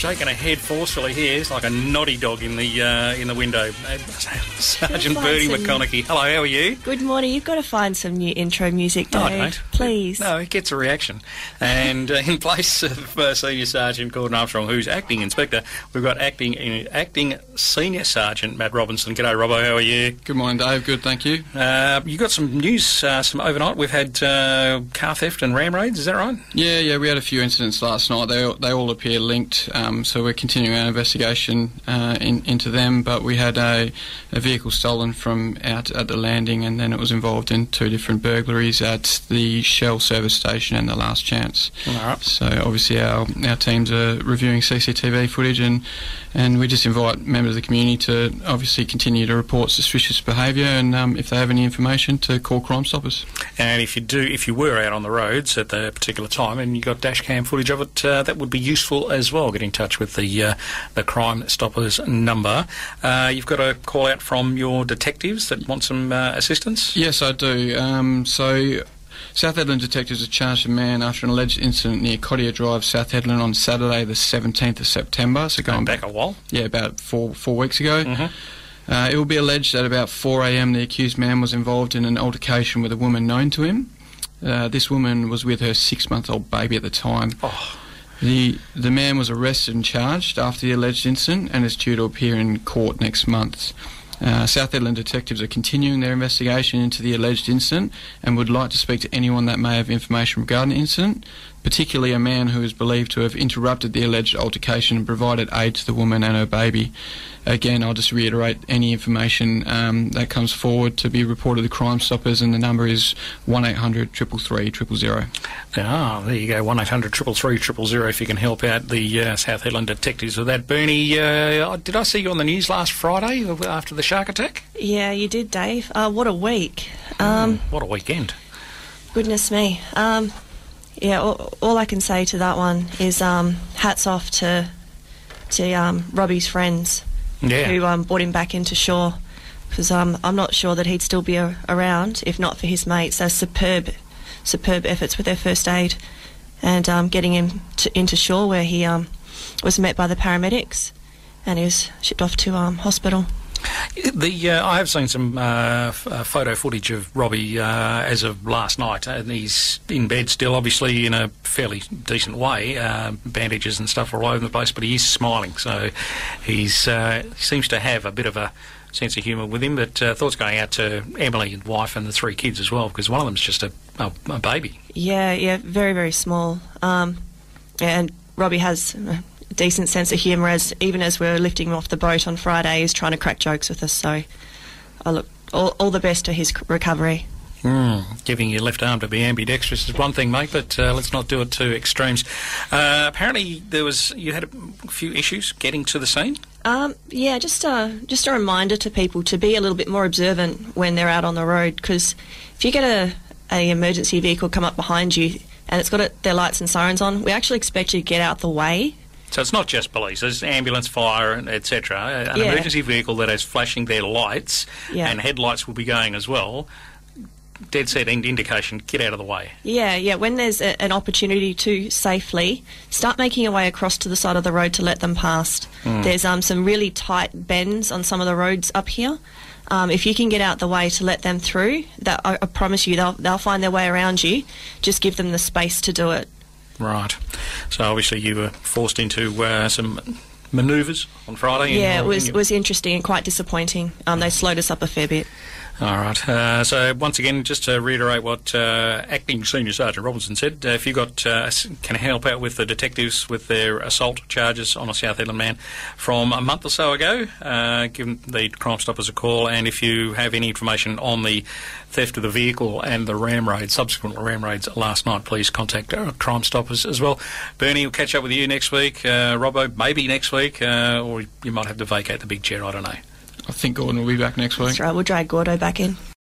shaking her head forcefully here. It's like a naughty dog in the uh, in the window. Uh, Sergeant find Bertie some- McConaughey. Hello, how are you? Good morning. You've got to find some new intro music, No, I Dave. don't. Please. No, it gets a reaction. And uh, in place of uh, Senior Sergeant Gordon Armstrong, who's acting inspector, we've got acting acting Senior Sergeant Matt Robinson. G'day, Robbo. How are you? Good morning, Dave. Good, thank you. Uh, you got some news, uh, some overnight. We've had uh, car theft and ram raids. Is that right? Yeah, yeah, we had a few incidents last night. They all, they all appear linked, um, so we're continuing our investigation uh, in, into them. But we had a, a vehicle stolen from out at the landing, and then it was involved in two different burglaries at the Shell service station and the Last Chance. Right. So obviously our our teams are reviewing CCTV footage, and and we just invite members of the community to obviously continue to report suspicious behaviour, and um, if they have any information, to call Crime Stoppers. And if you do, if you were out on the roads at the particular time and you got dash cam footage of it, uh, that would be useful as well. Get in touch with the uh, the Crime Stoppers number. Uh, you've got a call out from your detectives that want some uh, assistance. Yes, I do. Um, so, South Hedland detectives have charged a man after an alleged incident near Cottier Drive, South Hedland, on Saturday, the 17th of September. So, going Going back a while. yeah, about four four weeks ago. Mhm. Uh, it will be alleged that about 4 a.m. the accused man was involved in an altercation with a woman known to him. Uh, this woman was with her six-month-old baby at the time. Oh. The the man was arrested and charged after the alleged incident and is due to appear in court next month. Uh, South Hedland detectives are continuing their investigation into the alleged incident and would like to speak to anyone that may have information regarding the incident, particularly a man who is believed to have interrupted the alleged altercation and provided aid to the woman and her baby. Again, I'll just reiterate any information um, that comes forward to be reported to Crime Stoppers, and the number is 1800 333 000. Ah, there you go. One eight hundred triple three triple zero. If you can help out the uh, South Hedland detectives with that, Bernie. Uh, did I see you on the news last Friday after the shark attack? Yeah, you did, Dave. Uh, what a week. Um, What a weekend! Goodness me. Um, yeah, all, all I can say to that one is um, hats off to to um, Robbie's friends Yeah. who um, brought him back into shore. Because um, I'm not sure that he'd still be a- around if not for his mates. Those superb, superb efforts with their first aid and um, getting him to, into shore where he um, was met by the paramedics and he was shipped off to um, hospital. The uh, I have seen some uh, uh, photo footage of Robbie uh, as of last night, and he's in bed still, obviously in a fairly decent way, uh, bandages and stuff all over the place, but he is smiling, so he's uh, he seems to have a bit of a sense of humour with him. But uh, thoughts going out to Emily, and wife, and the three kids as well, because one of them's just a, a, a baby. Yeah, yeah, very, very small. Um, and Robbie has decent sense of humour as even as we were lifting him off the boat on Friday, he's trying to crack jokes with us. So I look all, all the best to his recovery. Mm, giving your left arm to be ambidextrous is one thing, mate, but uh, let's not do it to extremes. Uh, apparently, there was you had a few issues getting to the scene. Um, yeah, just a just a reminder to people to be a little bit more observant when they're out on the road because if you get a, a emergency vehicle come up behind you and it's got it, their lights and sirens on, we actually expect you to get out the way. So it's not just police; there's ambulance, fire, etc. An Yeah. emergency vehicle that is flashing their lights Yeah. and headlights will be going as well. Dead set ind- indication: get out of the way. Yeah, yeah. When there's a, an opportunity to safely start making your way across to the side of the road to let them past. There's um, some really tight bends on some of the roads up here. Um, if you can get out the way to let them through, that I, I promise you they'll they'll find their way around you. Just give them the space to do it. Right. So obviously you were forced into uh, some manoeuvres on Friday. Yeah, it was was interesting and quite disappointing. Um, they slowed us up a fair bit. All right. Uh, so once again, just to reiterate what uh, acting Senior Sergeant Robinson said, uh, if you got uh, can help out with the detectives with their assault charges on a South Hedland man from a month or so ago, uh, give the Crime Stoppers a call. And if you have any information on the theft of the vehicle and the ram raid, subsequent ram raids last night, please contact uh, Crime Stoppers as well. Bernie will catch up with you next week. Robbo, maybe next week, or you might have to vacate the big chair. I don't know. I think Gordon will be back next week. That's right. We'll drag Gordo back in.